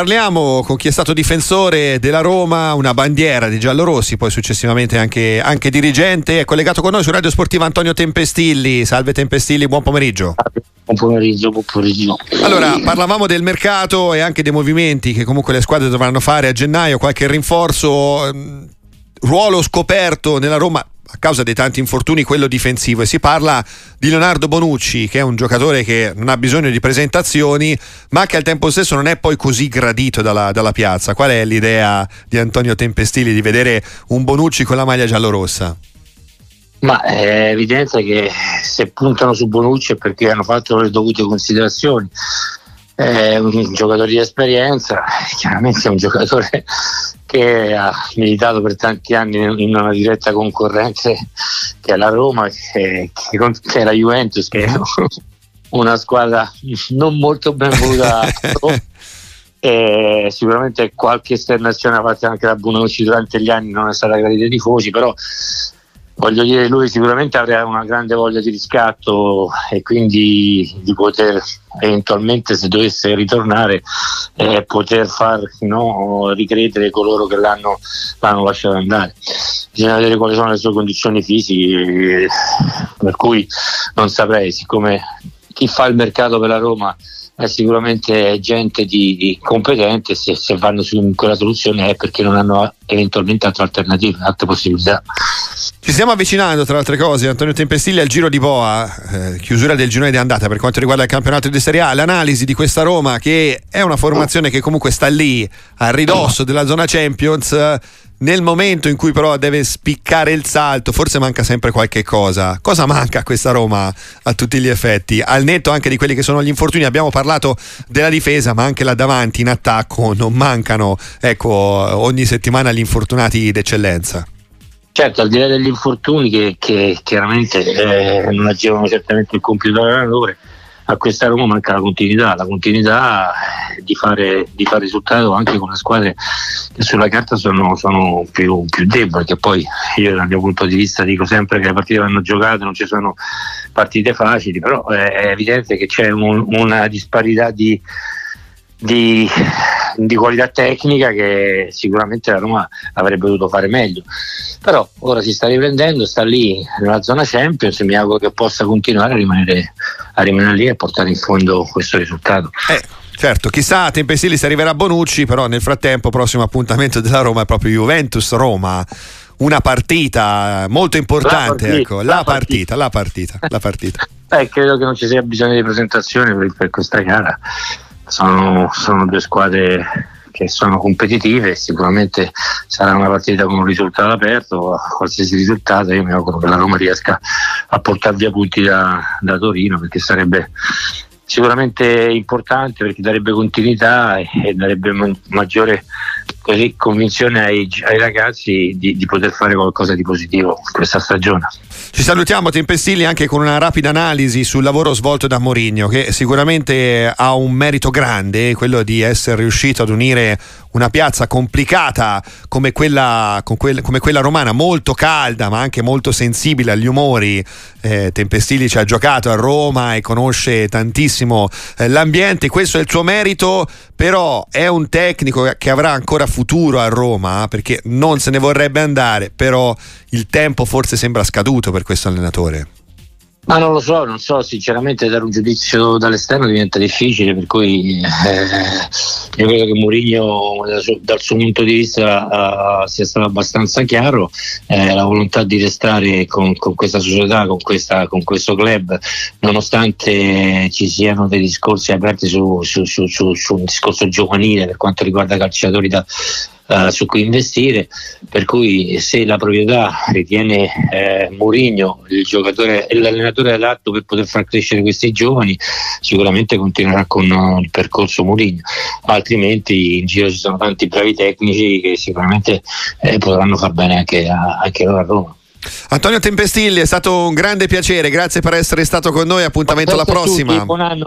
parliamo con chi è stato difensore della Roma, una bandiera di giallorossi, poi successivamente anche, anche dirigente. È collegato con noi su Radio Sportiva Antonio Tempestilli. Salve Tempestilli, buon pomeriggio. Buon pomeriggio, buon pomeriggio. Allora, parlavamo del mercato e anche dei movimenti che comunque le squadre dovranno fare a gennaio, qualche rinforzo, ehm, ruolo scoperto nella Roma a causa dei tanti infortuni quello difensivo. E si parla di Leonardo Bonucci che è un giocatore che non ha bisogno di presentazioni ma che al tempo stesso non è poi così gradito dalla, dalla piazza. Qual è l'idea di Antonio Tempestili di vedere un Bonucci con la maglia giallorossa? Ma è evidente che se puntano su Bonucci è perché hanno fatto le dovute considerazioni è un giocatore di esperienza, chiaramente è un giocatore che ha militato per tanti anni in una diretta concorrente che è la Roma, che, che è la Juventus, che è una squadra non molto ben voluta. e sicuramente qualche esternazione fatta anche da Bonucci durante gli anni non è stata gradita ai tifosi, però voglio dire, lui sicuramente avrà una grande voglia di riscatto e quindi di poter eventualmente, se dovesse ritornare, eh, poter far no, ricredere coloro che l'hanno, l'hanno, lasciato andare. Bisogna vedere quali sono le sue condizioni fisiche, per cui non saprei, siccome chi fa il mercato per la Roma è sicuramente gente di, di competente, se, se vanno su quella soluzione è perché non hanno eventualmente altre alternative, altre possibilità. Ci stiamo avvicinando, tra altre cose, Antonio Tempestilli al giro di Boa, eh, chiusura del girone di andata per quanto riguarda il campionato di Serie A, l'analisi di questa Roma che è una formazione che comunque sta lì a ridosso della zona Champions. Nel momento in cui però deve spiccare il salto, forse manca sempre qualche cosa. Cosa manca a questa Roma a tutti gli effetti? Al netto anche di quelli che sono gli infortuni, abbiamo parlato della difesa, ma anche là davanti in attacco non mancano, ecco, ogni settimana gli infortunati d'eccellenza. Certo, al di là degli infortuni che, che chiaramente eh, non agevano certamente il computer allenatore, a questa Roma manca la continuità, la continuità eh, di fare, di fare risultato anche con le squadre che sulla carta sono, sono più, più, deboli, che poi io dal mio punto di vista dico sempre che le partite vanno giocate, non ci sono partite facili, però è evidente che c'è un, una disparità di, di di qualità tecnica che sicuramente la Roma avrebbe dovuto fare meglio. Però ora si sta riprendendo, sta lì nella zona Champions e mi auguro che possa continuare a rimanere, a rimanere lì e portare in fondo questo risultato. Eh. Certo, chissà a Tempestilli se arriverà Bonucci, però nel frattempo prossimo appuntamento della Roma è proprio Juventus-Roma una partita molto importante, la partita, ecco, la, la partita, partita, la partita, la partita. Eh, credo che non ci sia bisogno di presentazione per, per questa gara sono, sono due squadre che sono competitive, sicuramente sarà una partita con un risultato aperto, qualsiasi risultato io mi auguro che la Roma riesca a portare via punti da, da Torino perché sarebbe sicuramente importante perché darebbe continuità e, e darebbe maggiore così, convinzione ai, ai ragazzi di, di, poter fare qualcosa di positivo questa stagione. Ci salutiamo Tempestilli anche con una rapida analisi sul lavoro svolto da Mourinho che sicuramente ha un merito grande, quello di essere riuscito ad unire una piazza complicata come quella, come quella romana, molto calda ma anche molto sensibile agli umori. Eh, Tempestilli ci ha giocato a Roma e conosce tantissimo eh, l'ambiente, questo è il suo merito, però è un tecnico che avrà ancora futuro a Roma perché non se ne vorrebbe andare, però il tempo forse sembra scaduto per questo allenatore. Ma non lo so, non so, sinceramente dare un giudizio dall'esterno diventa difficile, per cui eh, io credo che Mourinho dal suo punto di vista uh, sia stato abbastanza chiaro, eh, la volontà di restare con, con questa società, con, questa, con, questo club, nonostante ci siano dei discorsi aperti su, su, su, su un discorso giovanile per quanto riguarda calciatori da uh, su cui investire, per cui se la proprietà ritiene eh, Mourinho l'allenatore adatto per poter far crescere questi giovani, sicuramente continuerà con uh, il percorso Mourinho, altrimenti in giro ci sono tanti bravi tecnici che sicuramente eh, potranno far bene anche, a, anche loro a Roma. Antonio Tempestilli è stato un grande piacere, grazie per essere stato con noi, appuntamento alla prossima. Buon anno.